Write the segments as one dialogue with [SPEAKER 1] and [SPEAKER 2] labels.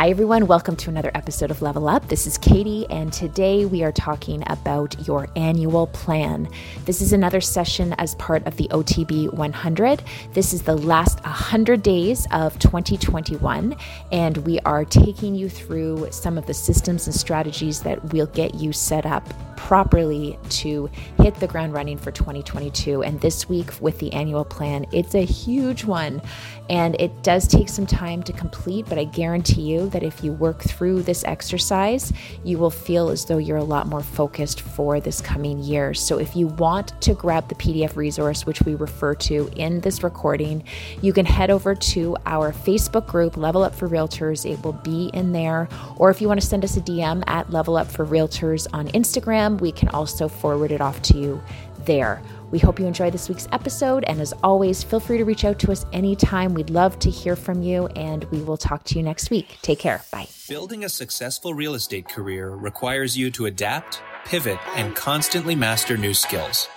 [SPEAKER 1] Hi, everyone. Welcome to another episode of Level Up. This is Katie, and today we are talking about your annual plan. This is another session as part of the OTB 100. This is the last 100 days of 2021, and we are taking you through some of the systems and strategies that will get you set up properly to hit the ground running for 2022. And this week with the annual plan, it's a huge one and it does take some time to complete, but I guarantee you that if you work through this exercise, you will feel as though you're a lot more focused for this coming year. So if you want to grab the PDF resource, which we refer to in this recording, you can head over to our Facebook group, Level Up for Realtors. It will be in there. Or if you want to send us a DM at Level Up for Realtors on Instagram, we can also forward it off to you there. We hope you enjoy this week's episode. And as always, feel free to reach out to us anytime. We'd love to hear from you, and we will talk to you next week. Take care. Bye.
[SPEAKER 2] Building a successful real estate career requires you to adapt, pivot, and constantly master new skills.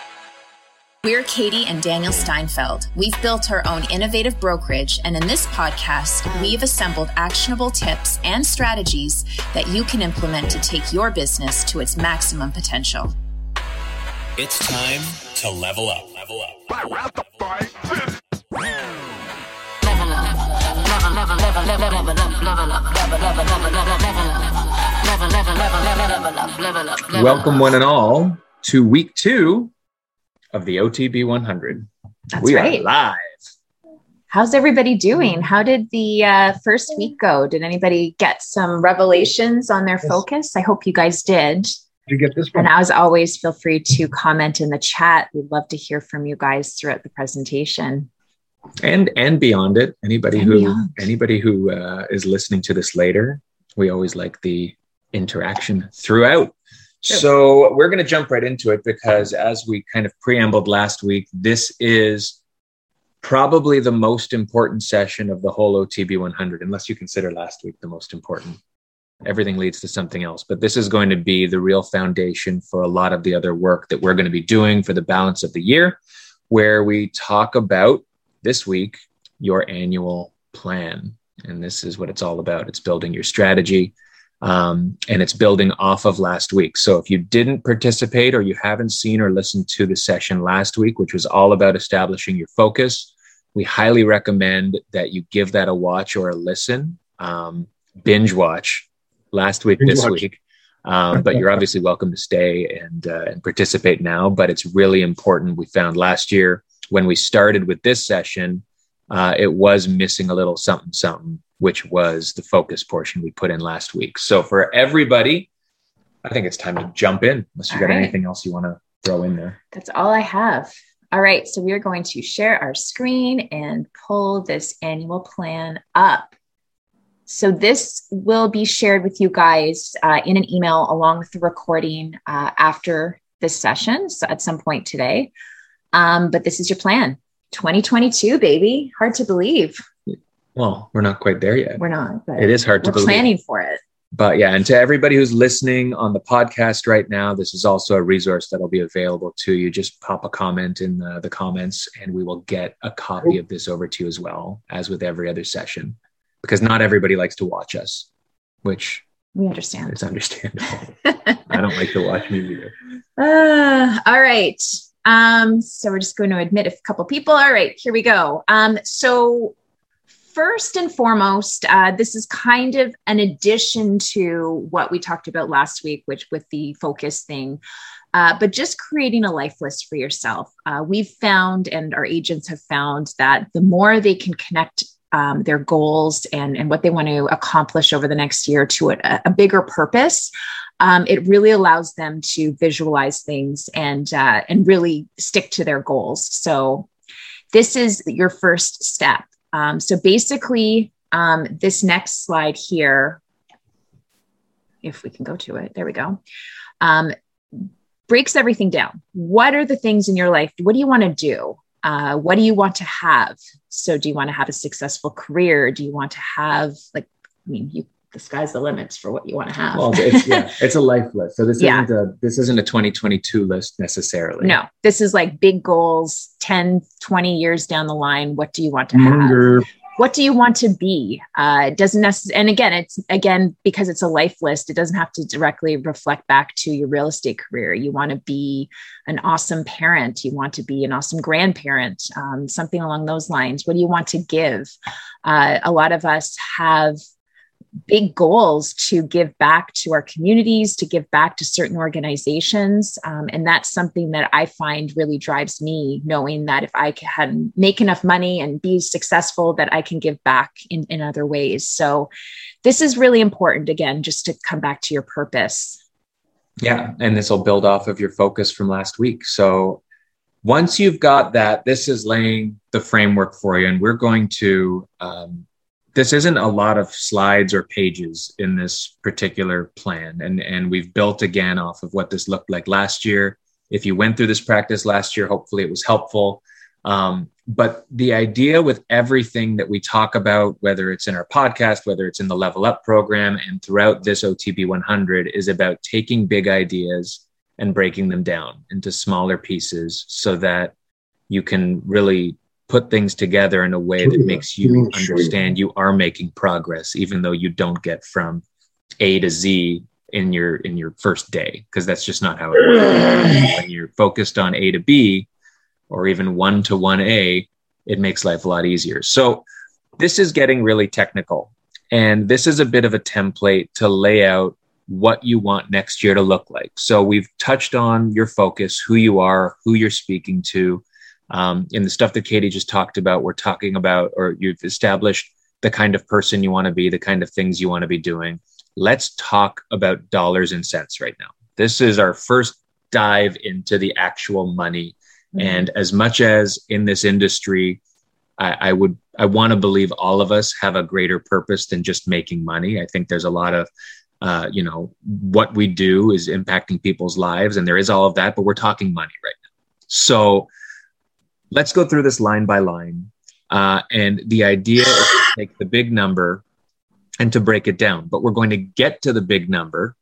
[SPEAKER 3] We're Katie and Daniel Steinfeld. We've built our own innovative brokerage, and in this podcast, we've assembled actionable tips and strategies that you can implement to take your business to its maximum potential.
[SPEAKER 2] It's time to level up. Level up.
[SPEAKER 4] Welcome, one and all, to week two of the OTB 100.
[SPEAKER 1] That's
[SPEAKER 4] we
[SPEAKER 1] right.
[SPEAKER 4] are live.
[SPEAKER 1] How's everybody doing? How did the uh, first week go? Did anybody get some revelations on their focus? I hope you guys did.
[SPEAKER 4] Did you get this one?
[SPEAKER 1] And as always, feel free to comment in the chat. We'd love to hear from you guys throughout the presentation.
[SPEAKER 4] And and beyond it, anybody
[SPEAKER 1] And
[SPEAKER 4] who
[SPEAKER 1] beyond.
[SPEAKER 4] anybody who uh, is listening to this later, we always like the interaction throughout.
[SPEAKER 1] Sure.
[SPEAKER 4] So we're going to jump right into it because, as we kind of preambled last week, this is probably the most important session of the whole OTB 100, unless you consider last week the most important. Everything leads to something else, but this is going to be the real foundation for a lot of the other work that we're going to be doing for the balance of the year, where we talk about this week your annual plan. And this is what it's all about it's building your strategy. Um, and it's building off of last week. So if you didn't participate or you haven't seen or listened to the session last week, which was all about establishing your focus, we highly recommend that you give that a watch or a listen. Um, binge watch last week, this
[SPEAKER 5] watch.
[SPEAKER 4] week. Um, but you're obviously welcome to stay and, uh, and participate now. But it's really important. We found last year when we started with this session, uh, it was missing a little something, something, which was the focus portion we put in last week. So for everybody, I think it's time to jump in. Unless you
[SPEAKER 1] All
[SPEAKER 4] got
[SPEAKER 1] right.
[SPEAKER 4] anything else you want to throw in there.
[SPEAKER 1] That's all I have. All right. So we are going to share our screen and pull this annual plan up. So this will be shared with you guys uh, in an email along with the recording uh, after this session. So at some point today. Um, but this is your plan 2022, baby. Hard to believe.
[SPEAKER 4] Well, we're not quite there yet.
[SPEAKER 1] We're not, but
[SPEAKER 4] It is hard to
[SPEAKER 1] we're
[SPEAKER 4] believe.
[SPEAKER 1] planning for it.
[SPEAKER 4] But yeah, and to everybody who's listening on the podcast right now, this is also a resource that'll be available to you. Just pop a comment in the, the comments, and we will get a copy of this over to you as well, as with every other session, because not everybody likes to watch us, which
[SPEAKER 1] We understand.
[SPEAKER 4] It's understandable. I don't like to watch me either.
[SPEAKER 1] Uh, all right. Um, so we're just going to admit a couple people. All right, here we go. Um, so first and foremost, uh, this is kind of an addition to what we talked about last week, which with the focus thing. Uh, but just creating a life list for yourself. Uh, we've found, and our agents have found, that the more they can connect um, their goals and, and what they want to accomplish over the next year to a, a bigger purpose, um, it really allows them to visualize things and uh, and really stick to their goals. So this is your first step. Um, so basically, um, this next slide here, if we can go to it, there we go. Um, breaks everything down. What are the things in your life? What do you want to do? Uh, what do you want to have? So, do you want to have a successful career? Do you want to have like? I mean, you the sky's the limits for what you want to have.
[SPEAKER 4] Well, it's, yeah, it's a life list. So this
[SPEAKER 1] Yeah.
[SPEAKER 4] isn't a this isn't a 2022 list necessarily.
[SPEAKER 1] No, this is like big goals 10, 20 years down the line. What do you want to have? What do you want to be? Uh, it doesn't necessarily and again it's again because it's a life list it doesn't have to directly reflect back to your real estate career. You want to be an awesome parent. You want to be an awesome grandparent um, something along those lines. What do you want to give? Uh, a lot of us have big goals to give back to our communities, to give back to certain organizations. Um, and that's something that I find really drives me, knowing that if I can make enough money and be successful, that I can give back in, in other ways. So this is really important, again, just to come back to your purpose.
[SPEAKER 4] Yeah. And this will build off of your focus from last week. So once you've got that, this is laying the framework for you. And we're going to, um, this isn't a lot of slides or pages in this particular plan. And and we've built again off of what this looked like last year. If you went through this practice last year hopefully it was helpful. Um, but the idea with everything that we talk about whether it's in our podcast whether it's in the level up program and throughout this otb 100 is about taking big ideas and breaking them down into smaller pieces so that you can really put things together in a way that makes you understand you are making progress even though you don't get from a to z in your in your first day because that's just not how it works. When you're focused on a to b or even 1 to 1a it makes life a lot easier. So this is getting really technical and this is a bit of a template to lay out what you want next year to look like. So we've touched on your focus who you are who you're speaking to um, in the stuff that Katie just talked about, we're talking about, or you've established the kind of person you want to be, the kind of things you want to be doing. Let's talk about dollars and cents right now. This is our first dive into the actual money. Mm-hmm. And as much as in this industry, I, I would, I want to believe all of us have a greater purpose than just making money. I think there's a lot of, uh, you know, what we do is impacting people's lives, and there is all of that, but we're talking money right now. So, let's go through this line by line. Uh, and the idea is to take the big number and to break it down. But we're going to get to the big number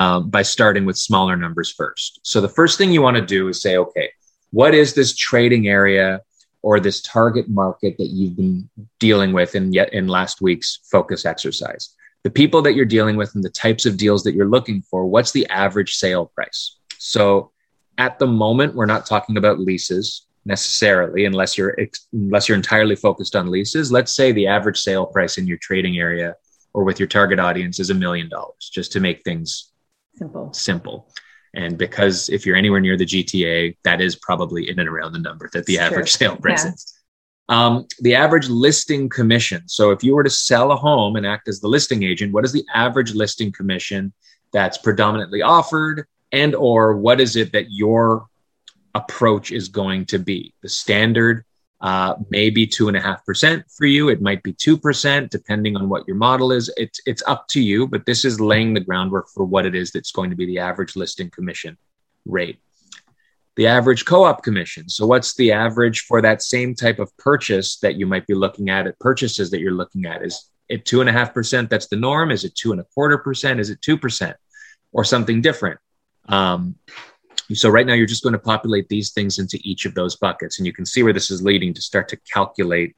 [SPEAKER 4] um, by starting with smaller numbers first. So the first thing you want to do is say, okay, what is this trading area or this target market that you've been dealing with in yet in last week's focus exercise? The people that you're dealing with and the types of deals that you're looking for, what's the average sale price? So at the moment, we're not talking about leases necessarily unless you're unless you're entirely focused on leases. Let's say the average sale price in your trading area or with your target audience is a million dollars just to make things
[SPEAKER 1] simple.
[SPEAKER 4] simple. And because if you're anywhere near the gta that is probably in and around the number that the it's average true. sale price yeah. is. Um, the average listing commission. So if you were to sell a home and act as the listing agent what is the average listing commission that's predominantly offered? And or what is it that your approach is going to be. The standard uh, may be two and a half percent for you. It might be two percent, depending on what your model is. It's it's up to you, but this is laying the groundwork for what it is that's going to be the average listing commission rate. The average co-op commission. So, what's the average for that same type of purchase that you might be looking at? At purchases that you're looking at, is it two and a half percent? That's the norm. Is it two and a quarter percent? Is it two percent, or something different? Um, so right now you're just going to populate these things into each of those buckets and you can see where this is leading to start to calculate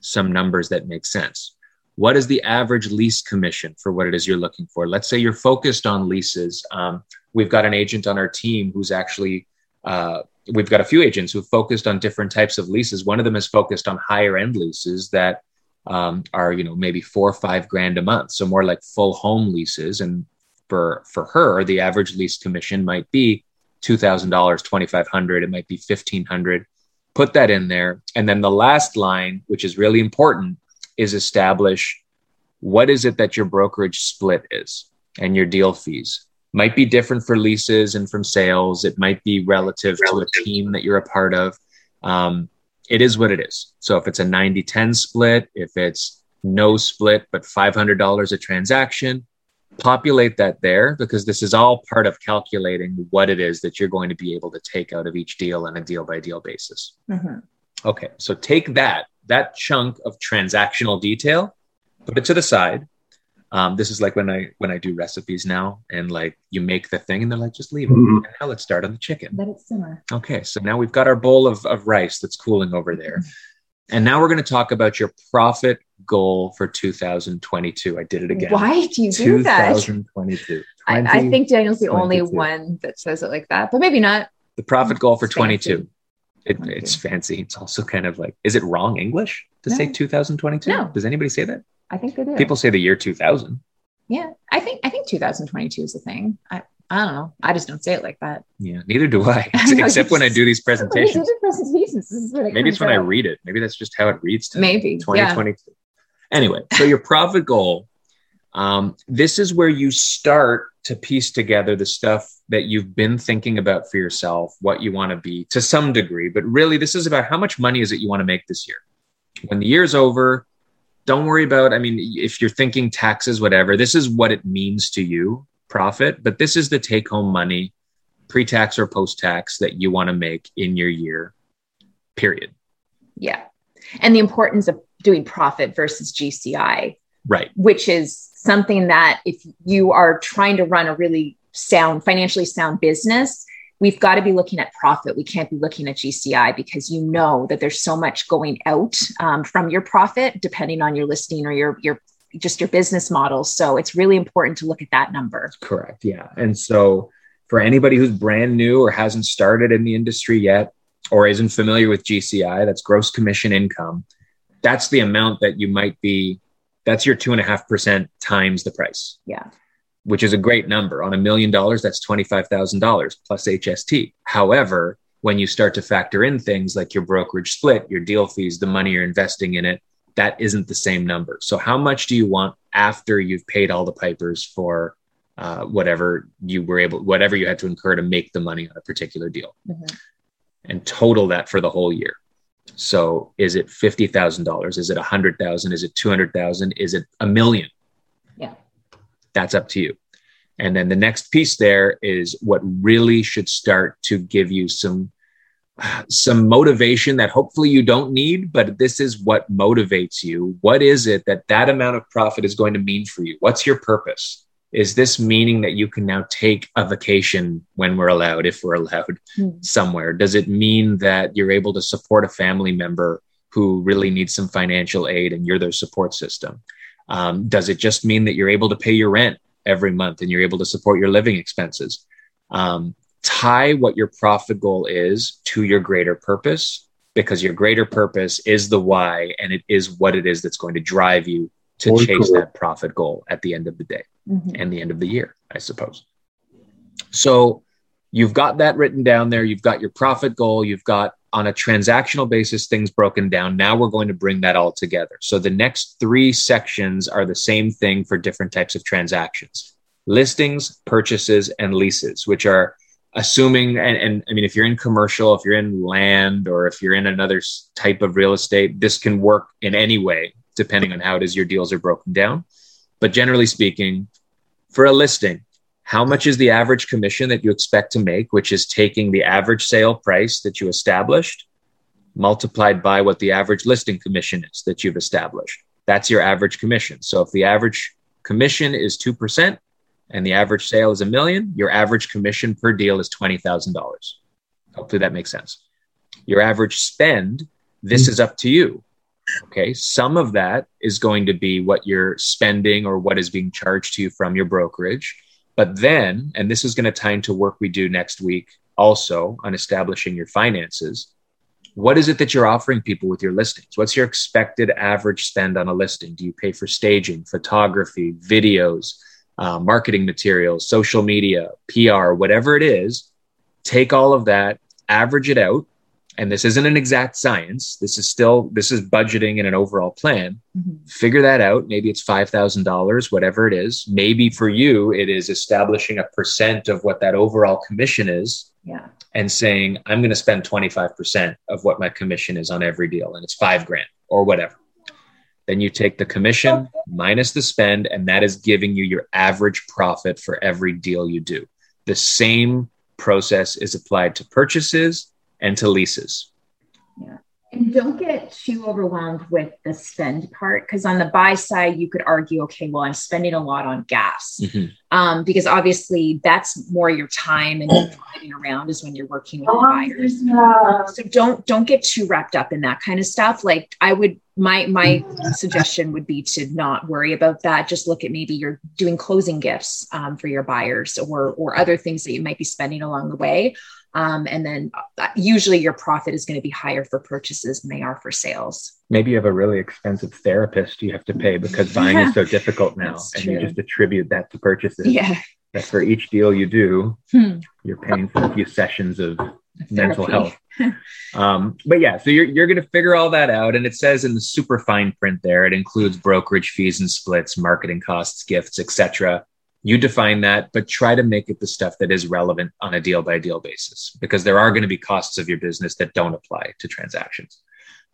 [SPEAKER 4] some numbers that make sense. What is the average lease commission for what it is you're looking for? Let's say you're focused on leases. Um, we've got an agent on our team who's actually, uh, we've got a few agents who've focused on different types of leases. One of them is focused on higher end leases that um, are, you know, maybe four or five grand a month. So more like full home leases. And for, for her, the average lease commission might be $2,000, 2,500, it might be 1,500. Put that in there. And then the last line, which is really important, is establish what is it that your brokerage split is and your deal fees. Might be different for leases and from sales. It might be relative, relative. to a team that you're a part of. Um, it is what it is. So if it's a 90 10 split, if it's no split, but $500 a transaction, populate that there because this is all part of calculating what it is that you're going to be able to take out of each deal on a deal by deal basis. Mm-hmm. Okay, so take that that chunk of transactional detail, put it to the side. Um, this is like when I when I do recipes now, and like you make the thing, and they're like, just leave it. Mm-hmm. now let's start on the chicken.
[SPEAKER 1] Let it simmer.
[SPEAKER 4] Okay, so now we've got our bowl of, of rice that's cooling over there. Mm-hmm. And now we're going to talk about your profit goal for 2022. I did it again.
[SPEAKER 1] Why do you do that?
[SPEAKER 4] 2022.
[SPEAKER 1] I, I think Daniel's the only one that says it like that, but maybe not.
[SPEAKER 4] The profit goal for
[SPEAKER 1] It's
[SPEAKER 4] 22. It, it's fancy. It's also kind of like, is it wrong English to say 2022?
[SPEAKER 1] No.
[SPEAKER 4] Does anybody say that?
[SPEAKER 1] I think they do.
[SPEAKER 4] People say the year 2000.
[SPEAKER 1] yeah, I think I think 2022 is a thing. I I don't know. I just don't say it like that.
[SPEAKER 4] Yeah, neither do I, except when I do these
[SPEAKER 1] do
[SPEAKER 4] presentations.
[SPEAKER 1] presentations. This is what it
[SPEAKER 4] Maybe it's when I read it. Maybe that's just how it reads to me.
[SPEAKER 1] Maybe. Yeah.
[SPEAKER 4] 2022. Anyway, so your profit goal, um, this is where you start to piece together the stuff that you've been thinking about for yourself, what you want to be to some degree. But really, this is about how much money is it you want to make this year. When the year's over, don't worry about, I mean, if you're thinking taxes, whatever, this is what it means to you, profit, but this is the take home money, pre tax or post tax, that you want to make in your year, period.
[SPEAKER 1] Yeah. And the importance of doing profit versus GCI,
[SPEAKER 4] Right.
[SPEAKER 1] which is something that if you are trying to run a really sound, financially sound business, we've got to be looking at profit. We can't be looking at GCI because you know that there's so much going out um, from your profit, depending on your listing or your your just your business model. So it's really important to look at that number.
[SPEAKER 4] Correct. Yeah. And so for anybody who's brand new or hasn't started in the industry yet or isn't familiar with GCI, that's gross commission income. That's the amount that you might be, that's your two and a half percent times the price,
[SPEAKER 1] Yeah.
[SPEAKER 4] which is a great number. On a million dollars, that's $25,000 plus HST. However, when you start to factor in things like your brokerage split, your deal fees, the money you're investing in it, that isn't the same number. So, how much do you want after you've paid all the pipers for uh, whatever you were able, whatever you had to incur to make the money on a particular deal,
[SPEAKER 1] Mhm.
[SPEAKER 4] and total that for the whole year? So, is it fifty thousand dollars? Is it a hundred thousand? Is it two hundred thousand? Is it a million?
[SPEAKER 1] Yeah.
[SPEAKER 4] That's up to you. And then the next piece there is what really should start to give you some some motivation that hopefully you don't need, but this is what motivates you. What is it that that amount of profit is going to mean for you? What's your purpose? Is this meaning that you can now take a vacation when we're allowed, if we're allowed
[SPEAKER 1] Hmm.
[SPEAKER 4] somewhere? Does it mean that you're able to support a family member who really needs some financial aid and you're their support system? Um, does it just mean that you're able to pay your rent every month and you're able to support your living expenses? Um, tie what your profit goal is to your greater purpose because your greater purpose is the why and it is what it is that's going to drive you to
[SPEAKER 5] Very
[SPEAKER 4] chase
[SPEAKER 5] cool.
[SPEAKER 4] that profit goal at the end of the day
[SPEAKER 1] Mhm.
[SPEAKER 4] and the end of the year, I suppose. So you've got that written down there. You've got your profit goal. You've got on a transactional basis things broken down. Now we're going to bring that all together. So the next three sections are the same thing for different types of transactions listings, purchases, and leases, which are assuming and, and i mean if you're in commercial if you're in land or if you're in another type of real estate this can work in any way depending on how it is your deals are broken down. But generally speaking for a listing how much is the average commission that you expect to make which is taking the average sale price that you established multiplied by what the average listing commission is that you've established? That's your average commission. So if the average commission is 2% and the average sale is a million, your average commission per deal is $20,000. Hopefully that makes sense. Your average spend, this is up to you. Okay. Some of that is going to be what you're spending or what is being charged to you from your brokerage. But then, and this is going to tie into work we do next week also on establishing your finances. What is it that you're offering people with your listings? What's your expected average spend on a listing? Do you pay for staging, photography, videos? Uh, marketing materials, social media, PR, whatever it is, take all of that, average it out. And this isn't an exact science. This is still, this is budgeting and an overall plan.
[SPEAKER 1] Mhm.
[SPEAKER 4] Figure that out. Maybe it's $5,000, whatever it is. Maybe for you, it is establishing a percent of what that overall commission is
[SPEAKER 1] Yeah.
[SPEAKER 4] and saying, I'm going to spend 25% of what my commission is on every deal. And it's five grand or whatever. Then you take the commission minus the spend, and that is giving you your average profit for every deal you do. The same process is applied to purchases and to leases.
[SPEAKER 1] Yeah. And don't get too overwhelmed with the spend part because on the buy side, you could argue, okay, well, I'm spending a lot on gas mm-hmm. um, because obviously that's more your time and driving around is when you're working with buyers. So don't don't get too wrapped up in that kind of stuff. Like I would, my my suggestion would be to not worry about that. Just look at maybe you're doing closing gifts um, for your buyers or or other things that you might be spending along the way um, and then uh, usually your profit is going to be higher for purchases than they are for sales.
[SPEAKER 4] Maybe you have a really expensive therapist you have to pay because buying yeah, is so difficult now, and you just attribute that to purchases.
[SPEAKER 1] Yeah.
[SPEAKER 4] That for each deal you do, hmm. you're paying for a few sessions of mental health. um, but yeah, so you're you're going to figure all that out, and it says in the super fine print there, it includes brokerage fees and splits, marketing costs, gifts, etc you define that, but try to make it the stuff that is relevant on a deal by deal basis because there are going to be costs of your business that don't apply to transactions.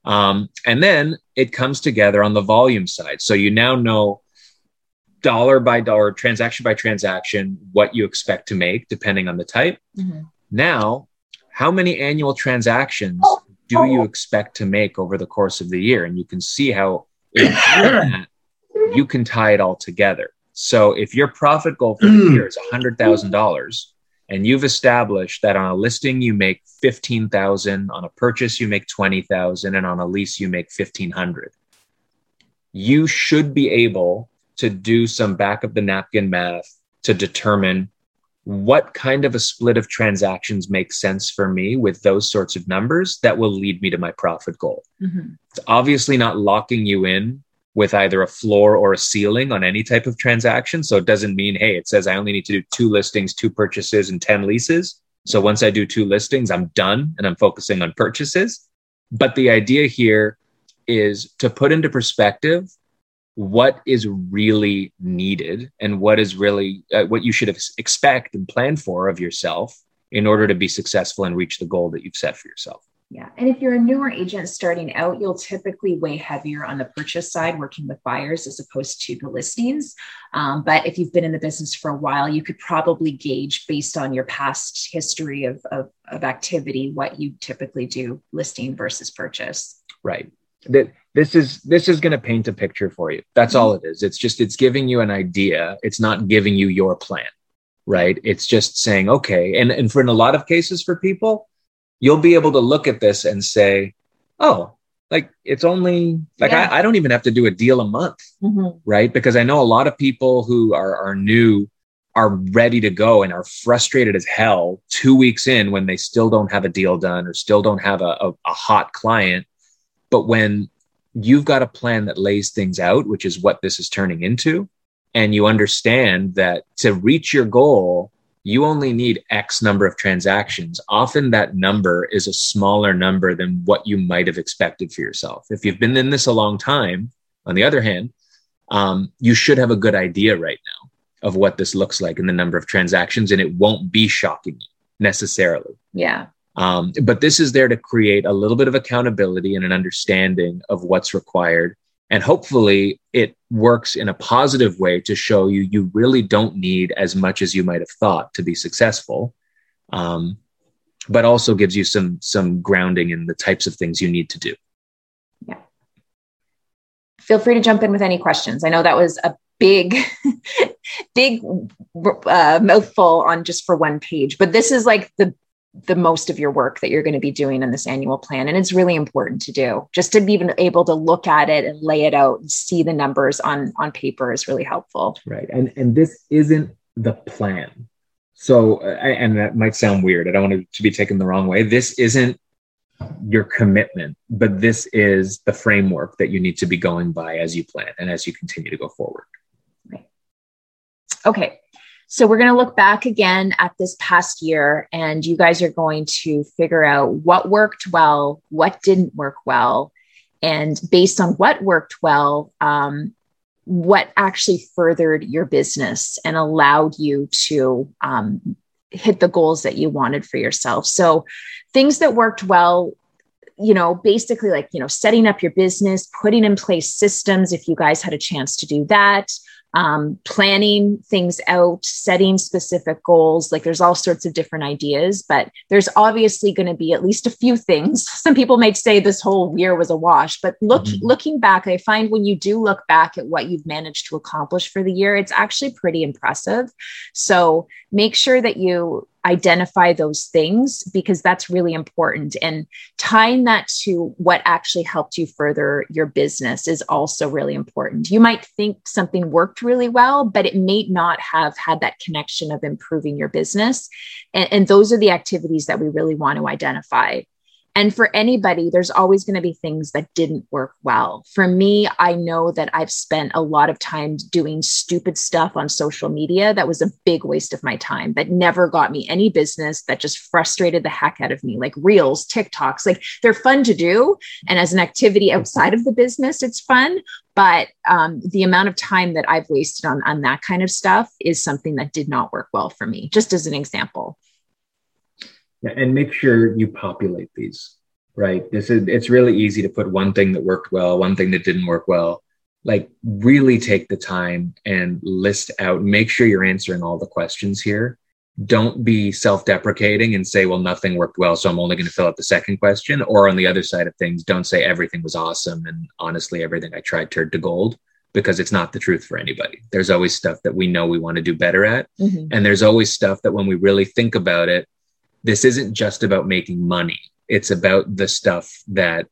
[SPEAKER 4] Um, and then it comes together on the volume side. So you now know dollar by dollar, transaction by transaction, what you expect to make depending on the type. Mm-hmm. Now, how many annual transactions do you expect to make over the course of the year? And you can see how you can tie it all together. So if your profit goal for the mm. year is $100,000 and you've established that on a listing you make 15,000, on a purchase you make 20,000 and on a lease you make 1500, you should be able to do some back of the napkin math to determine what kind of a split of transactions makes sense for me with those sorts of numbers that will lead me to my profit goal. Mm-hmm. It's obviously not locking you in with either a floor or a ceiling on any type of transaction. So it doesn't mean, hey, it says I only need to do two listings, two purchases, and 10 leases. So once I do two listings, I'm done and I'm focusing on purchases. But the idea here is to put into perspective what is really needed and what is really uh, what you should expect and plan for of yourself in order to be successful and reach the goal that you've set for yourself.
[SPEAKER 1] Yeah. And if you're a newer agent starting out, you'll typically weigh heavier on the purchase side, working with buyers as opposed to the listings. Um, but if you've been in the business for a while, you could probably gauge based on your past history of, of, of activity what you typically do listing versus purchase.
[SPEAKER 4] Right. That this is this is going to paint a picture for you. That's mm-hmm. all it is. It's just it's giving you an idea. It's not giving you your plan. Right. It's just saying, okay. And and for in a lot of cases for people, you'll be able to look at this and say, oh, like it's only like yeah. I, I, don't even have to do a deal a month, mm-hmm. right? Because I know a lot of people who are, are new are ready to go and are frustrated as hell two weeks in when they still don't have a deal done or still don't have a, a, a hot client. But when you've got a plan that lays things out, which is what this is turning into, and you understand that to reach your goal, you only need X number of transactions. Often that number is a smaller number than what you might have expected for yourself. If you've been in this a long time, on the other hand, um, you should have a good idea right now of what this looks like in the number of transactions, and it won't be shocking you necessarily.
[SPEAKER 1] Yeah.
[SPEAKER 4] Um, but this is there to create a little bit of accountability and an understanding of what's required and hopefully it works in a positive way to show you you really don't need as much as you might have thought to be successful. Um, but also gives you some some grounding in the types of things you need to do.
[SPEAKER 1] Yeah. Feel free to jump in with any questions. I know that was a big, big uh, mouthful on just for one page, but this is like the the most of your work that you're going to be doing in this annual plan. And it's really important to do just to be even able to look at it and lay it out and see the numbers on, on paper is really helpful.
[SPEAKER 4] Right. And, and this isn't the plan. So, and that might sound weird. I don't want it to be taken the wrong way. This isn't your commitment, but this is the framework that you need to be going by as you plan and as you continue to go forward.
[SPEAKER 1] Right. Okay. So we're going to look back again at this past year, and you guys are going to figure out what worked well, what didn't work well, and based on what worked well, um, what actually furthered your business and allowed you to um, hit the goals that you wanted for yourself. So things that worked well you know, basically like, you know, setting up your business, putting in place systems if you guys had a chance to do that, um, planning things out, setting specific goals. Like there's all sorts of different ideas, but there's obviously going to be at least a few things. Some people might say this whole year was a wash, but look, mm-hmm. looking back, I find when you do look back at what you've managed to accomplish for the year, it's actually pretty impressive. So make sure that you identify those things because that's really important. And tying that to what actually helped you further your business is also really important. You might think something worked really well, but it may not have had that connection of improving your business. And, and those are the activities that we really want to identify. And for anybody, there's always going to be things that didn't work well. For me, I know that I've spent a lot of time doing stupid stuff on social media that was a big waste of my time, that never got me any business, that just frustrated the heck out of me, like reels, TikToks. Like they're fun to do. And as an activity outside of the business, it's fun. But um, the amount of time that I've wasted on, on that kind of stuff is something that did not work well for me, just as an example.
[SPEAKER 4] Yeah, and make sure you populate these, right? This is it's really easy to put one thing that worked well, one thing that didn't work well. Like really take the time and list out, make sure you're answering all the questions here. Don't be self-deprecating and say, well, nothing worked well, so I'm only going to fill out the second question. Or on the other side of things, don't say everything was awesome and honestly everything I tried turned to gold because it's not the truth for anybody. There's always stuff that we know we want to do better at. Mm-hmm. And there's always stuff that when we really think about it, this isn't just about making money. It's about the stuff that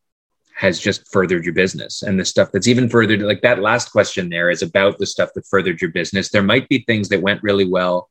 [SPEAKER 4] has just furthered your business and the stuff that's even furthered like that last question there is about the stuff that furthered your business. There might be things that went really well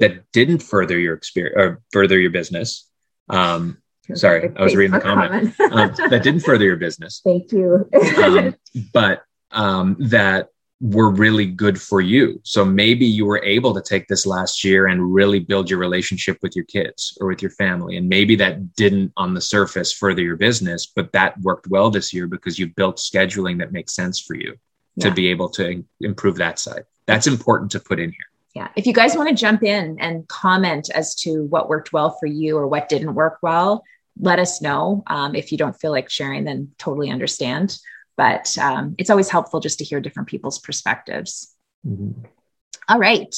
[SPEAKER 4] that didn't further your experience or further your business. Um sorry i was reading the comment, comment. um, that didn't further your business.
[SPEAKER 1] Thank you.
[SPEAKER 4] Um, but um that were really good for you. So maybe you were able to take this last year and really build your relationship with your kids or with your family. And maybe that didn't on the surface further your business, but that worked well this year because you built scheduling that makes sense for you yeah. to be able to improve that side. That's important to put in here.
[SPEAKER 1] Yeah. If you guys want to jump in and comment as to what worked well for you or what didn't work well, let us know. Um, if you don't feel like sharing, then totally understand but um, it's always helpful just to hear different people's perspectives. Mm-hmm. All right.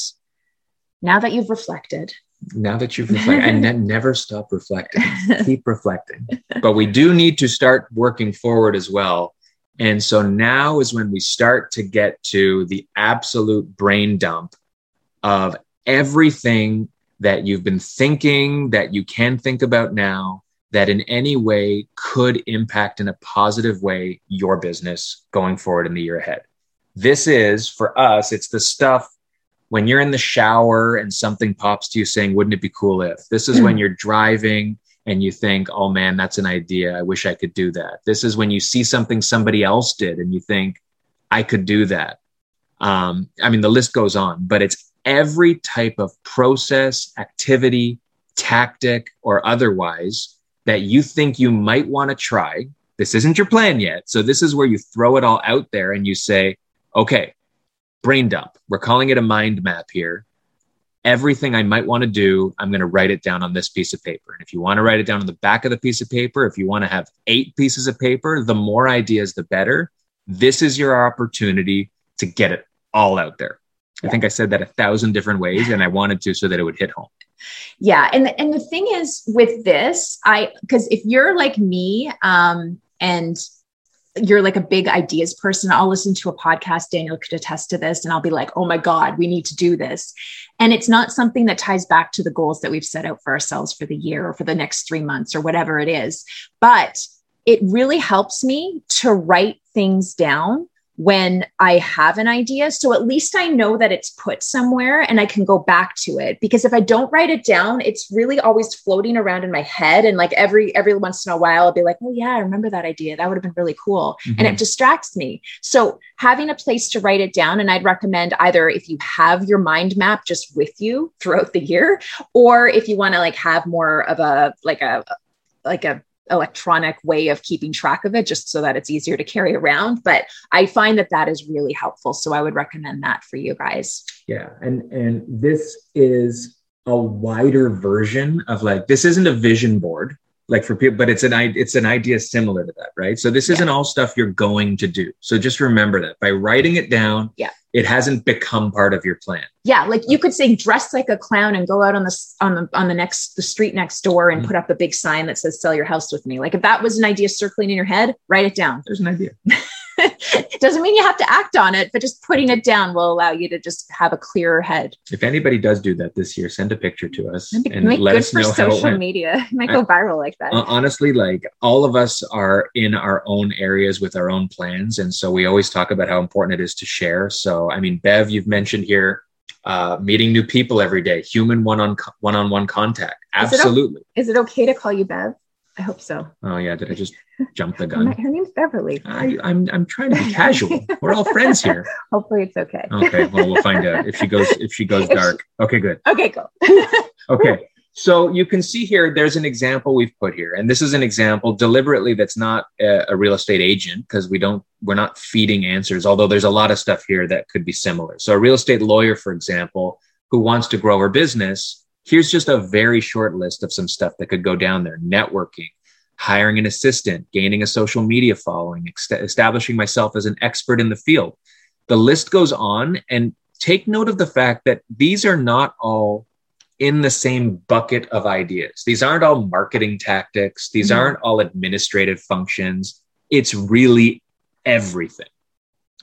[SPEAKER 1] Now that you've reflected,
[SPEAKER 4] now that you've reflected and ne- never stop reflecting keep reflecting but we do need to start working forward as well and so now is when we start to get to the absolute brain dump of everything that you've been thinking that you can think about now that in any way could impact in a positive way your business going forward in the year ahead. This is for us, it's the stuff when you're in the shower and something pops to you saying, Wouldn't it be cool if? This is when you're driving and you think, Oh man, that's an idea. I wish I could do that. This is when you see something somebody else did and you think, I could do that. Um, I mean, the list goes on, but it's every type of process, activity, tactic, or otherwise that you think you might want to try. This isn't your plan yet. So this is where you throw it all out there and you say, okay, brain dump. We're calling it a mind map here. Everything I might want to do, I'm going to write it down on this piece of paper. And if you want to write it down on the back of the piece of paper, if you want to have eight pieces of paper, the more ideas, the better. This is your opportunity to get it all out there. I think I said that a thousand different ways and I wanted to so that it would hit home.
[SPEAKER 1] Yeah. And the, and the thing is with this, I, cause if you're like me, um, and you're like a big ideas person, I'll listen to a podcast. Daniel could attest to this. And I'll be like, oh my God, we need to do this. And it's not something that ties back to the goals that we've set out for ourselves for the year or for the next three months or whatever it is. But it really helps me to write things down when I have an idea. So at least I know that it's put somewhere and I can go back to it. Because if I don't write it down, it's really always floating around in my head. And like every every once in a while, I'll be like, oh yeah, I remember that idea. That would have been really cool. Mm-hmm. And it distracts me. So having a place to write it down, and I'd recommend either if you have your mind map just with you throughout the year, or if you want to like have more of a like a like a electronic way of keeping track of it just so that it's easier to carry around but i find that that is really helpful. So i would recommend that for you guys.
[SPEAKER 4] Yeah and and this is a wider version of like this isn't a vision board like for people but it's an it's an idea similar to that right so this isn't all stuff you're going to do so just remember that by writing it down
[SPEAKER 1] Yeah.
[SPEAKER 4] it hasn't become part of your plan
[SPEAKER 1] Yeah, like you could say dress like a clown and go out on the on the on the next the street next door and
[SPEAKER 4] Mhm.
[SPEAKER 1] put up a big sign that says sell your house with me. Like if that was an idea circling in your head, write it down.
[SPEAKER 4] there's an idea
[SPEAKER 1] Doesn't mean you have to act on it, but just putting it down will allow you to just have a clearer head.
[SPEAKER 4] if anybody does do that this year send a picture to us and
[SPEAKER 1] make
[SPEAKER 4] let
[SPEAKER 1] good
[SPEAKER 4] us
[SPEAKER 1] for
[SPEAKER 4] know how it
[SPEAKER 1] social
[SPEAKER 4] went
[SPEAKER 1] media. It might go viral like that.
[SPEAKER 4] Honestly like all of us are in our own areas with our own plans and so we always talk about how important it is to share so i mean bev you've mentioned here uh, meeting new people every day human one-on one-on-one contact
[SPEAKER 1] Is it o-
[SPEAKER 4] absolutely
[SPEAKER 1] Is it okay to call you Bev? I hope so.
[SPEAKER 4] oh yeah did i just jump the gun
[SPEAKER 1] her name's Beverly.
[SPEAKER 4] I, I'm I'm trying to be casual. We're all friends here.
[SPEAKER 1] Hopefully it's okay.
[SPEAKER 4] Okay, well we'll find out if she goes if she goes dark. Okay, good.
[SPEAKER 1] Okay, cool.
[SPEAKER 4] Okay, so you can see here there's an example we've put here, and this is an example deliberately that's not a, a real estate agent because we don't we're not feeding answers. Although there's a lot of stuff here that could be similar. So a real estate lawyer, for example, who wants to grow her business, here's just a very short list of some stuff that could go down there: networking. Hiring an assistant, gaining a social media following, ex- establishing myself as an expert in the field. The list goes on, and take note of the fact that these are not all in the same bucket of ideas. These aren't all marketing tactics, these
[SPEAKER 1] Mhm.
[SPEAKER 4] aren't all administrative functions. It's really everything.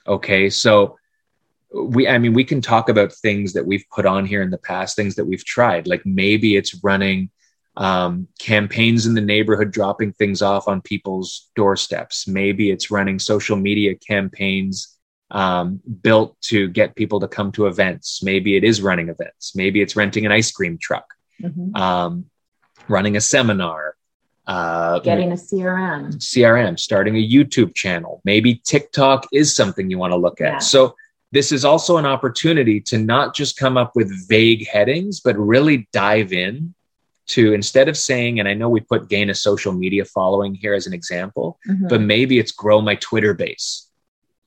[SPEAKER 4] Okay. So, we, I mean, we can talk about things that we've put on here in the past, things that we've tried. Like maybe it's running um, campaigns in the neighborhood, dropping things off on people's doorsteps. Maybe it's running social media campaigns um, built to get people to come to events. Maybe it is running events. Maybe it's renting an ice cream truck,
[SPEAKER 1] Mhm.
[SPEAKER 4] um, running a seminar, uh,
[SPEAKER 1] Getting a CRM.
[SPEAKER 4] CRM, starting a YouTube channel. Maybe TikTok is something you want to look at.
[SPEAKER 1] Yeah.
[SPEAKER 4] So this is also an opportunity to not just come up with vague headings, but really dive in to instead of saying, and I know we put gain a social media following here as an example,
[SPEAKER 1] Mhm.
[SPEAKER 4] but maybe it's grow my Twitter base,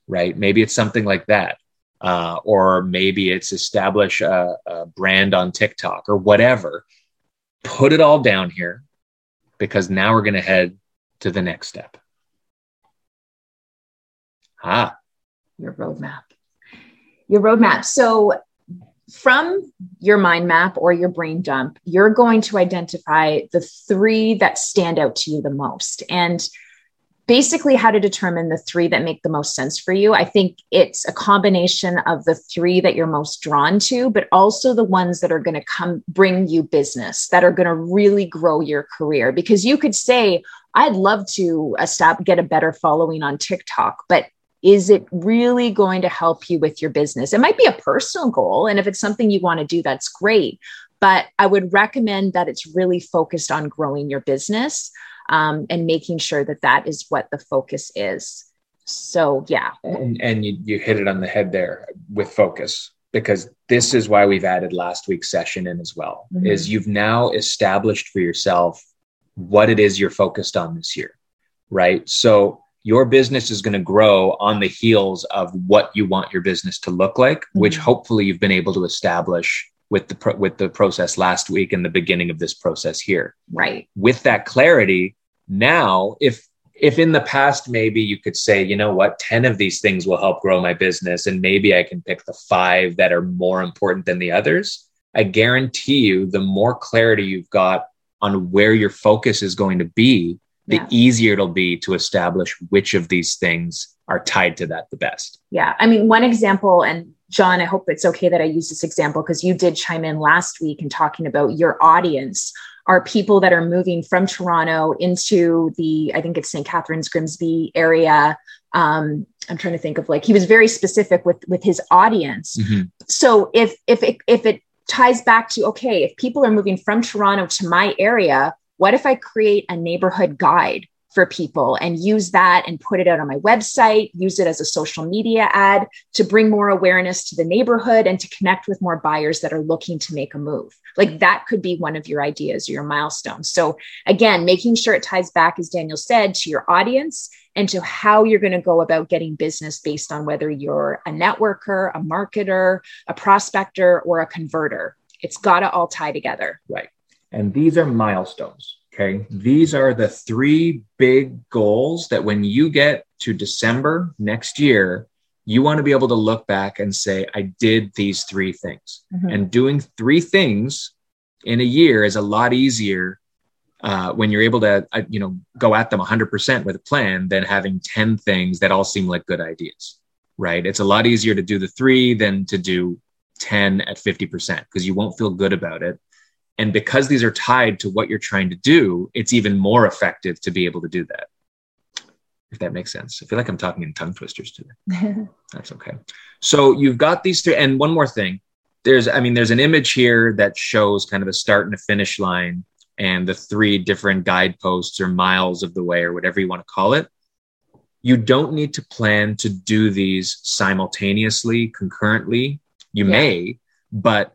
[SPEAKER 4] right? Maybe it's something like that. Uh, or maybe it's establish a, a brand on TikTok or whatever. Put it all down here because now we're going to head to the next step. Ah,
[SPEAKER 1] your roadmap. Your roadmap. So, from your mind map or your brain dump, you're going to identify the three that stand out to you the most. And basically, how to determine the three that make the most sense for you. I think it's a combination of the three that you're most drawn to, but also the ones that are going to come bring you business, that are going to really grow your career. Because you could say, I'd love to uh, stop get a better following on TikTok, but is it really going to help you with your business? It might be a personal goal. And if it's something you want to do, that's great. But I would recommend that it's really focused on growing your business um, and making sure that that is what the focus is. So, yeah.
[SPEAKER 4] and, and you, you hit it on the head there with focus because this is why we've added last week's session in as well
[SPEAKER 1] Mhm.
[SPEAKER 4] is you've now established for yourself what it is you're focused on this year right so your business is going to grow on the heels of what you want your business to look like which
[SPEAKER 1] Mhm.
[SPEAKER 4] hopefully you've been able to establish with the pro- with the process last week and the beginning of this process here
[SPEAKER 1] Right.
[SPEAKER 4] with that clarity now if if in the past maybe you could say you know what 10 of these things will help grow my business and maybe i can pick the five that are more important than the others i guarantee you the more clarity you've got on where your focus is going to be the
[SPEAKER 1] Yeah.
[SPEAKER 4] easier it'll be to establish which of these things are tied to that the best
[SPEAKER 1] Yeah. I mean, one example, and John, I hope it's okay that I use this example because you did chime in last week and talking about your audience are people that are moving from Toronto into the, I think it's St. Catharines, Grimsby area. Um, I'm trying to think of like he was very specific with with his audience. So if if it if it ties back to okay, if people are moving from Toronto to my area, what if I create a neighborhood guide for people and use that and put it out on my website, use it as a social media ad to bring more awareness to the neighborhood and to connect with more buyers that are looking to make a move. Like that could be one of your ideas or your milestones. So again, making sure it ties back, as Daniel said, to your audience and to how you're going to go about getting business based on whether you're a networker, a marketer, a prospector, or a converter. It's got to all tie together.
[SPEAKER 4] Right. And these are milestones. Okay. These are the three big goals that when you get to December next year, you want to be able to look back and say, I did these three things. Mm-hmm. And doing three things in a year is a lot easier uh, when you're able to, uh, you know, go at them 100% with a plan than having 10 things that all seem like good ideas, right? It's a lot easier to do the three than to do 10 at 50% because you won't feel good about it. And because these are tied to what you're trying to do, it's even more effective to be able to do that. If that makes sense. I feel like I'm talking in tongue twisters today. That's okay. So you've got these three. And one more thing there's, I mean, there's an image here that shows kind of a start and a finish line and the three different guideposts or miles of the way or whatever you want to call it. You don't need to plan to do these simultaneously, concurrently. You yeah. may, but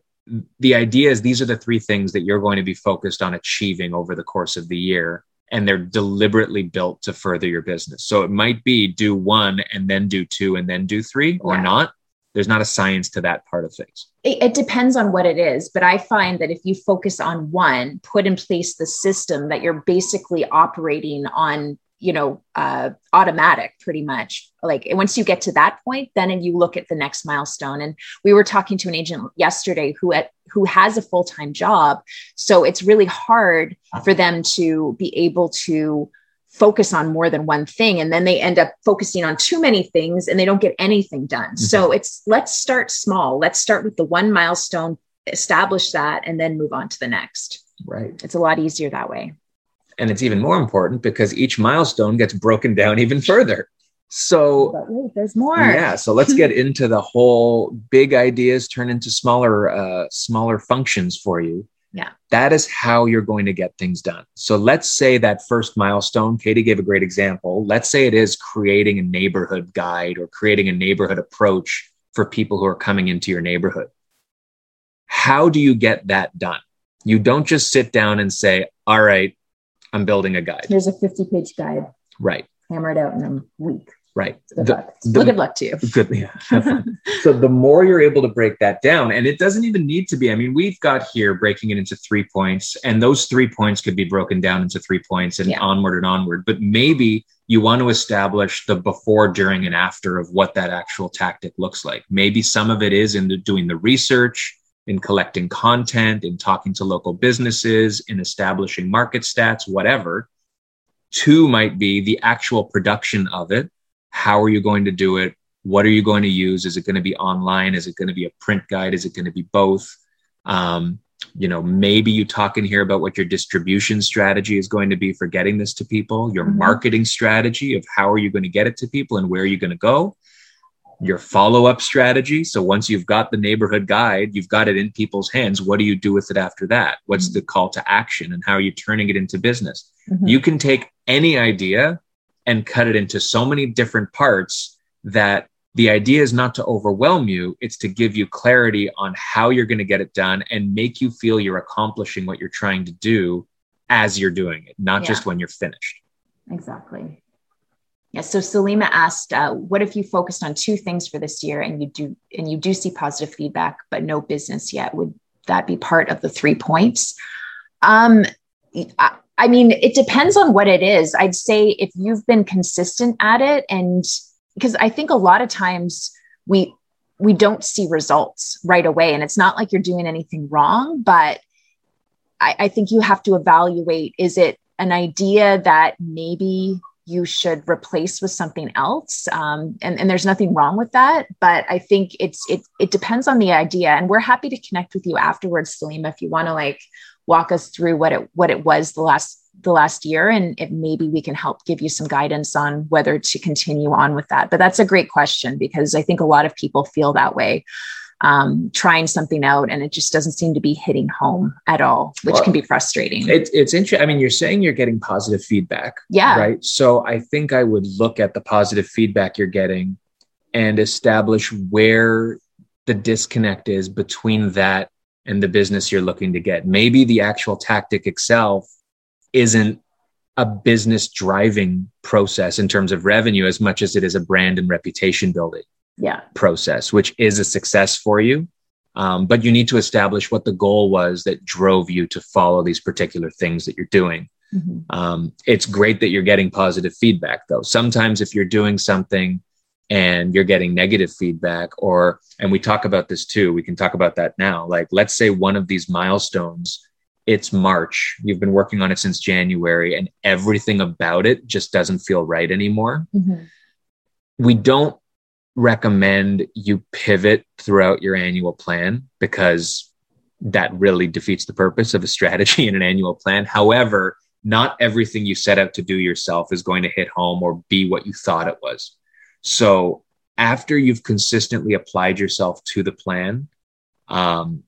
[SPEAKER 4] the idea is these are the three things that you're going to be focused on achieving over the course of the year and they're deliberately built to further your business. So it might be do one and then do two and then do three or yeah. not. There's not a science to that part of things.
[SPEAKER 1] It, it, depends on what it is but i find that if you focus on one put in place the system that you're basically operating on you know uh, automatic pretty much. Like once you get to that point then you look at the next milestone. And we were talking to an agent yesterday who at who has a full-time job. So it's really hard for them to be able to focus on more than one thing. And then they end up focusing on too many things and they don't get anything done. Mm-hmm. so it's let's start small. Let's start with the one milestone establish that and then move on to the next.
[SPEAKER 4] Right.
[SPEAKER 1] It's a lot easier that way
[SPEAKER 4] and it's even more important because each milestone gets broken down even further. So
[SPEAKER 1] wait, there's more.
[SPEAKER 4] Yeah. So let's get into the whole big ideas turn into smaller, uh, smaller functions for you.
[SPEAKER 1] Yeah.
[SPEAKER 4] That is how you're going to get things done. So let's say that first milestone, Katie gave a great example. Let's say it is creating a neighborhood guide or creating a neighborhood approach for people who are coming into your neighborhood. How do you get that done? You don't just sit down and say, all right, I'm building a guide.
[SPEAKER 1] Here's a 50 page guide.
[SPEAKER 4] Right.
[SPEAKER 1] Hammer it out in a week.
[SPEAKER 4] Right.
[SPEAKER 1] Good the, luck. The, good luck to you.
[SPEAKER 4] Good. Yeah. so the more you're able to break that down, and it doesn't even need to be. I mean, we've got here breaking it into three points, and those three points could be broken down into three points and yeah. onward and onward. But maybe you want to establish the before, during, and after of what that actual tactic looks like. Maybe some of it is in the, doing the research in collecting content, in talking to local businesses, in establishing market stats, whatever. Two might be the actual production of it. How are you going to do it? What are you going to use? Is it going to be online? Is it going to be a print guide? Is it going to be both? Um, you know, maybe you talk in here about what your distribution strategy is going to be for getting this to people, your mm-hmm. marketing strategy of how are you going to get it to people and where are you going to go your follow up strategy. So once you've got the neighborhood guide, you've got it in people's hands. What do you do with it after that? What's mm-hmm. the call to action and how are you turning it into business? Mm-hmm. You can take any idea and cut it into so many different parts that the idea is not to overwhelm you, it's to give you clarity on how you're going to get it done and make you feel you're accomplishing what you're trying to do as you're doing it, not yeah. just when you're finished.
[SPEAKER 1] Exactly. So Salima asked, uh, "What if you focused on two things for this year, and you do and you do see positive feedback, but no business yet? Would that be part of the three points?" Um, I, I mean, it depends on what it is. I'd say if you've been consistent at it, and because I think a lot of times we we don't see results right away, and it's not like you're doing anything wrong, but I, I think you have to evaluate: is it an idea that maybe you should replace with something else. Um, and, and there's nothing wrong with that but i think it's it, it depends on the idea. And we're happy to connect with you afterwards salima if you want to like walk us through what it what it was the last the last year and it, maybe we can help give you some guidance on whether to continue on with that. But that's a great question because i think a lot of people feel that way um, trying something out and it just doesn't seem to be hitting home at all, which well, can be frustrating.
[SPEAKER 4] It, it's interesting. I mean, you're saying you're getting positive feedback.
[SPEAKER 1] Yeah.
[SPEAKER 4] Right. So I think I would look at the positive feedback you're getting and establish where the disconnect is between that and the business you're looking to get. Maybe the actual tactic itself isn't a business driving process in terms of revenue as much as it is a brand and reputation building
[SPEAKER 1] yeah.
[SPEAKER 4] process, which is a success for you. Um, but you need to establish what the goal was that drove you to follow these particular things that you're doing. Mm-hmm. Um, it's great that you're getting positive feedback, though. Sometimes if you're doing something and you're getting negative feedback, or, and we talk about this too, we can talk about that now. Like, let's say one of these milestones, it's March, you've been working on it since January, and everything about it just doesn't feel right anymore. Mm-hmm. We don't recommend you pivot throughout your annual plan because that really defeats the purpose of a strategy in an annual plan. However, not everything you set out to do yourself is going to hit home or be what you thought it was. So, after you've consistently applied yourself to the plan, um,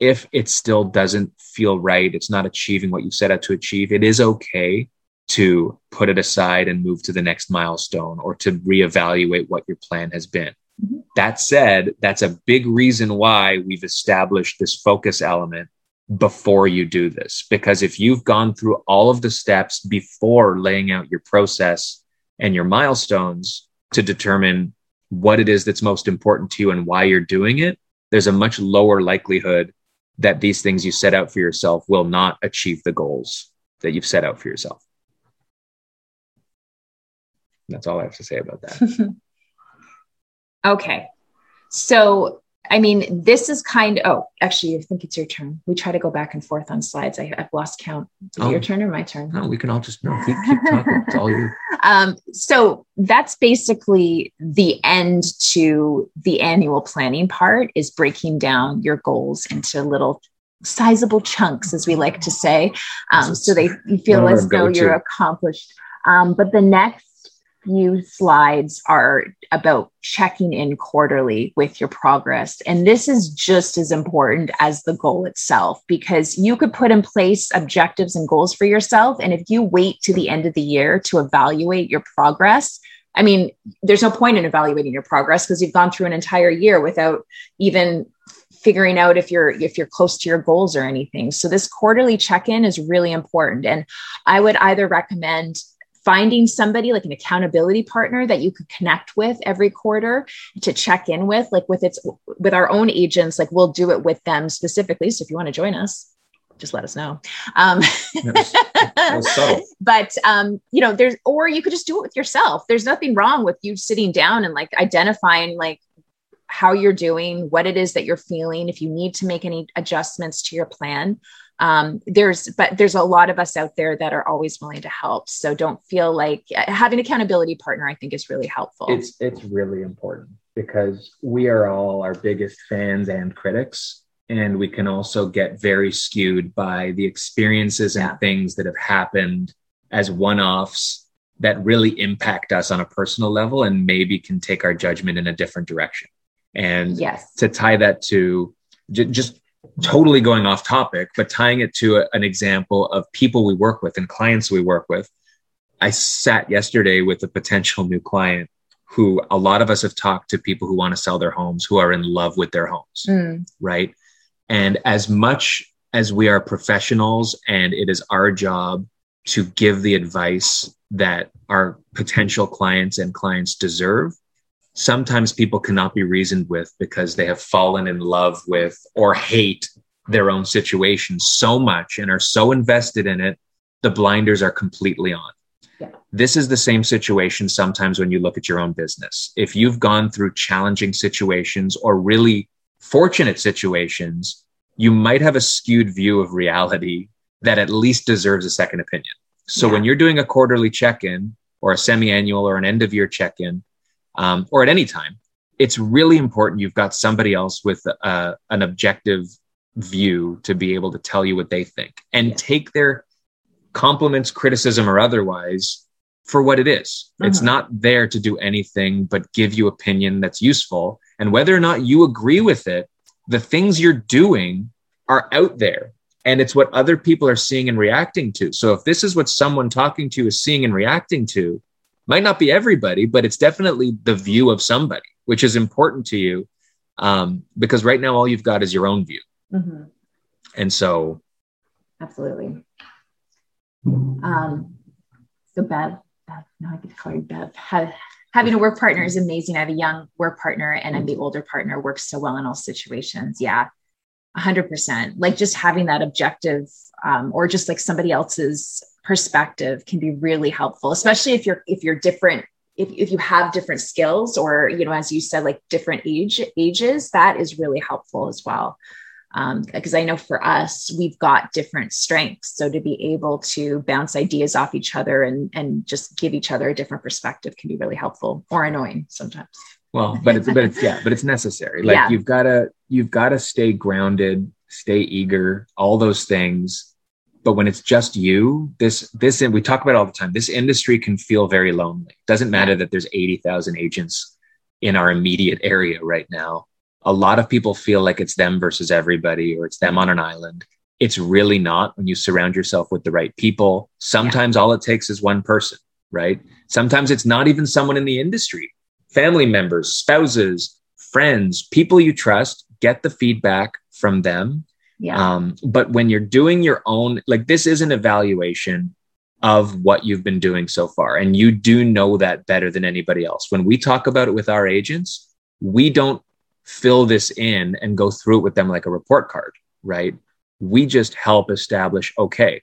[SPEAKER 4] if it still doesn't feel right, it's not achieving what you set out to achieve, it is okay to put it aside and move to the next milestone or to reevaluate what your plan has been. Mm-hmm. That said, that's a big reason why we've established this focus element before you do this. Because if you've gone through all of the steps before laying out your process and your milestones to determine what it is that's most important to you and why you're doing it, there's a much lower likelihood that these things you set out for yourself will not achieve the goals that you've set out for yourself. That's all I have to say about that.
[SPEAKER 1] okay. So I mean, this is kind of, oh, actually, I think it's your turn. We try to go back and forth on slides. I, have lost count. Is oh. your turn or my turn?
[SPEAKER 4] No, we can all just, no, keep, keep talking. It's all you.
[SPEAKER 1] Um, so that's basically the end to the annual planning part is breaking down your goals into little sizable chunks, as we like to say. Um, so they you feel as though you're accomplished. Um, but the next few slides are about checking in quarterly with your progress. And this is just as important as the goal itself because you could put in place objectives and goals for yourself. And if you wait to the end of the year to evaluate your progress, I mean, there's no point in evaluating your progress because you've gone through an entire year without even figuring out if you're if you're close to your goals or anything so this quarterly check-in is really important and i would either recommend finding somebody like an accountability partner that you could connect with every quarter to check in with like with its with our own agents like we'll do it with them specifically. So if you want to join us just let us know. Um, but um, you know there's or you could just do it with yourself. There's nothing wrong with you sitting down and like identifying like how you're doing what it is that you're feeling if you need to make any adjustments to your plan um, there's but there's a lot of us out there that are always willing to help so don't feel like uh, having accountability partner i think is really helpful
[SPEAKER 4] it's it's really important because we are all our biggest fans and critics and we can also get very skewed by the experiences and yeah. things that have happened as one-offs that really impact us on a personal level and maybe can take our judgment in a different direction and
[SPEAKER 1] yes.
[SPEAKER 4] to tie that to j- just totally going off topic, but tying it to a, an example of people we work with and clients we work with. I sat yesterday with a potential new client who a lot of us have talked to people who want to sell their homes who are in love with their homes, mm. right? And as much as we are professionals and it is our job to give the advice that our potential clients and clients deserve, sometimes people cannot be reasoned with because they have fallen in love with or hate their own situation so much and are so invested in it, the blinders are completely on. Yeah. This is the same situation sometimes when you look at your own business. If you've gone through challenging situations or really fortunate situations, you might have a skewed view of reality that at least deserves a second opinion. So yeah. when you're doing a quarterly check in or a semi annual or an end of year check in, um, or at any time, it's really important you've got somebody else with uh, an objective view to be able to tell you what they think and yeah. take their compliments, criticism, or otherwise for what it is. Uh-huh. It's not there to do anything but give you opinion that's useful. And whether or not you agree with it, the things you're doing are out there and it's what other people are seeing and reacting to. So if this is what someone talking to you is seeing and reacting to, might not be everybody, but it's definitely the view of somebody, which is important to you. Um, because right now, all you've got is your own view. Mm-hmm. And so.
[SPEAKER 1] Absolutely. Um, so Bev, Bev, no, I get to call you Bev. Have, having a work partner is amazing. I have a young work partner and I'm the older partner works so well in all situations. Yeah. 100% like just having that objective um, or just like somebody else's perspective can be really helpful, especially if you're if you're different if, if you have different skills or you know as you said like different age ages that is really helpful as well because um, I know for us, we've got different strengths. So to be able to bounce ideas off each other and and just give each other a different perspective can be really helpful or annoying sometimes.
[SPEAKER 4] Well, but it's but it's yeah, but it's necessary. Like yeah. you've got to you've got to stay grounded, stay eager, all those things. But when it's just you, this this we talk about all the time. This industry can feel very lonely. Doesn't matter that there's eighty thousand agents in our immediate area right now a lot of people feel like it's them versus everybody or it's them on an island. It's really not when you surround yourself with the right people. Sometimes yeah. all it takes is one person, right? Sometimes it's not even someone in the industry, family members, spouses, friends, people you trust, get the feedback from them. Yeah. Um, but when you're doing your own, like this is an evaluation of what you've been doing so far. And you do know that better than anybody else. When we talk about it with our agents, we don't fill this in and go through it with them like a report card, right? We just help establish okay,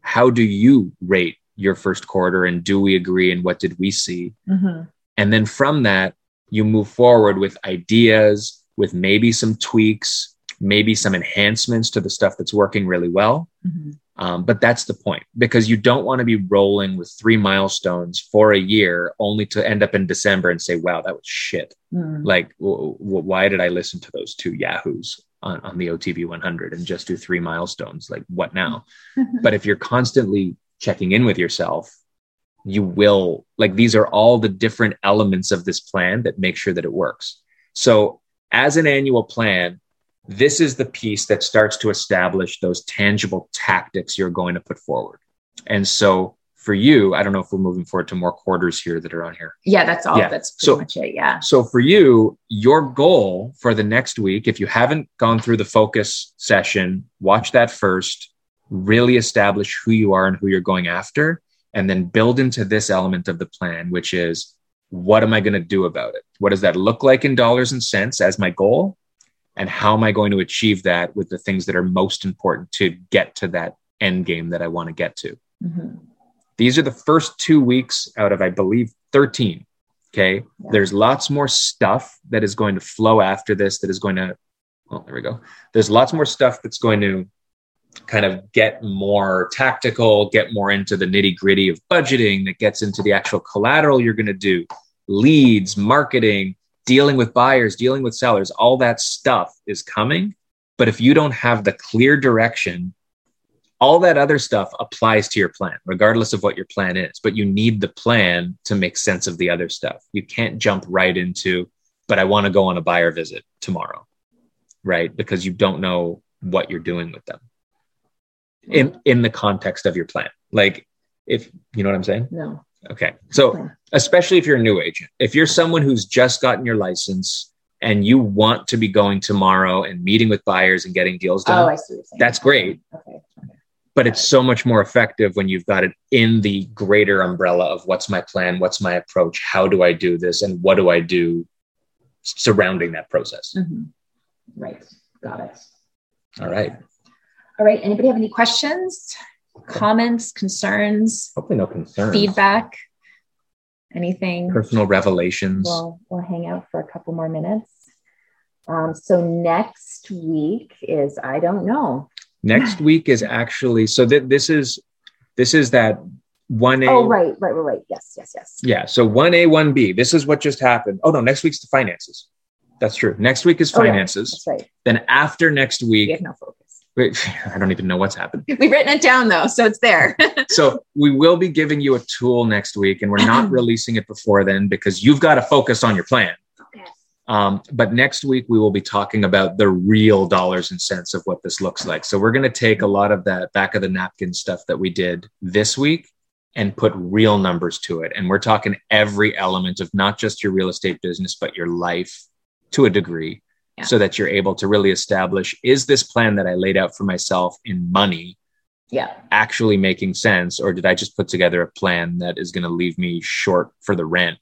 [SPEAKER 4] how do you rate your first quarter and do we agree and what did we see? Mm-hmm. And then from that, you move forward with ideas, with maybe some tweaks, maybe some enhancements to the stuff that's working really well. Mm-hmm. Um, but that's the point because you don't want to be rolling with three milestones for a year only to end up in December and say, wow, that was shit. Mm. Like, w- w- why did I listen to those two Yahoos on, on the OTV 100 and just do three milestones? Like, what now? but if you're constantly checking in with yourself, you will, like, these are all the different elements of this plan that make sure that it works. So, as an annual plan, this is the piece that starts to establish those tangible tactics you're going to put forward. And so for you, I don't know if we're moving forward to more quarters here that are on here.
[SPEAKER 1] Yeah, that's all. Yeah. That's pretty so, much it. Yeah.
[SPEAKER 4] So for you, your goal for the next week, if you haven't gone through the focus session, watch that first, really establish who you are and who you're going after, and then build into this element of the plan, which is what am I going to do about it? What does that look like in dollars and cents as my goal? And how am i going to achieve that with the things that are most important to get to that end game that i want to get to mm-hmm. these are the first two weeks out of i believe 13 okay yeah. there's lots more stuff that is going to flow after this that is going to well there we go there's lots more stuff that's going to kind of get more tactical get more into the nitty gritty of budgeting that gets into the actual collateral you're going to do leads marketing dealing with buyers, dealing with sellers, all that stuff is coming. But if you don't have the clear direction, all that other stuff applies to your plan, regardless of what your plan is. But you need the plan to make sense of the other stuff. You can't jump right into, but I want to go on a buyer visit tomorrow, right? Because you don't know what you're doing with them in mm-hmm. in the context of your plan. Like if you know what I'm saying?
[SPEAKER 1] No.
[SPEAKER 4] Okay. So, especially if you're a new agent, if you're someone who's just gotten your license and you want to be going tomorrow and meeting with buyers and getting deals done, oh, I see that's great. Okay. okay. But it's so much more effective when you've got it in the greater umbrella of what's my plan, what's my approach, how do I do this, and what do I do surrounding that process.
[SPEAKER 1] Mm-hmm. Right. Got it.
[SPEAKER 4] All right.
[SPEAKER 1] All right. Anybody have any questions? Comments, concerns?
[SPEAKER 4] Hopefully, no concerns.
[SPEAKER 1] Feedback, anything?
[SPEAKER 4] Personal revelations.
[SPEAKER 1] We'll, we'll hang out for a couple more minutes. Um, so next week is I don't know.
[SPEAKER 4] Next week is actually so that this is this is that one A.
[SPEAKER 1] Oh right, right, right, right. Yes, yes, yes.
[SPEAKER 4] Yeah. So one A, one B. This is what just happened. Oh no, next week's the finances. That's true. Next week is finances.
[SPEAKER 1] Oh, yeah, that's right.
[SPEAKER 4] Then after next week,
[SPEAKER 1] we have no focus.
[SPEAKER 4] I don't even know what's happened.
[SPEAKER 1] We've written it down though, so it's there.
[SPEAKER 4] so we will be giving you a tool next week, and we're not releasing it before then because you've got to focus on your plan. Okay. Um, but next week we will be talking about the real dollars and cents of what this looks like. So we're going to take a lot of that back of the napkin stuff that we did this week and put real numbers to it. And we're talking every element of not just your real estate business, but your life to a degree yeah. so that you're able to really establish is this plan that I laid out for myself in money
[SPEAKER 1] yeah
[SPEAKER 4] actually making sense or did I just put together a plan that is going to leave me short for the rent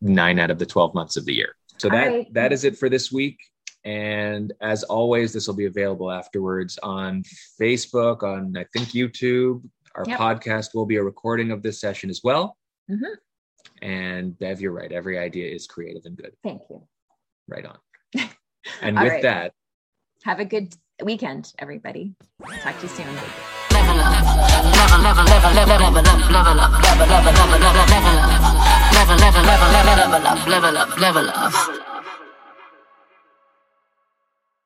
[SPEAKER 4] 9 out of the 12 months of the year. So that that is it for this week and as always this will be available afterwards on Facebook on I think YouTube Our
[SPEAKER 1] Yep.
[SPEAKER 4] podcast will be a recording of this session as well.
[SPEAKER 1] Mhm.
[SPEAKER 4] And Bev, you're right. Every idea is creative and good.
[SPEAKER 1] Thank you.
[SPEAKER 4] Right on. And
[SPEAKER 1] All
[SPEAKER 4] with
[SPEAKER 1] right.
[SPEAKER 4] that,
[SPEAKER 1] Have a good weekend, everybody. Talk to you soon.
[SPEAKER 5] level up, level, level, level, level, level up, level up, level, level, level, level, level up, level, level, level, level, level up, level up, level up.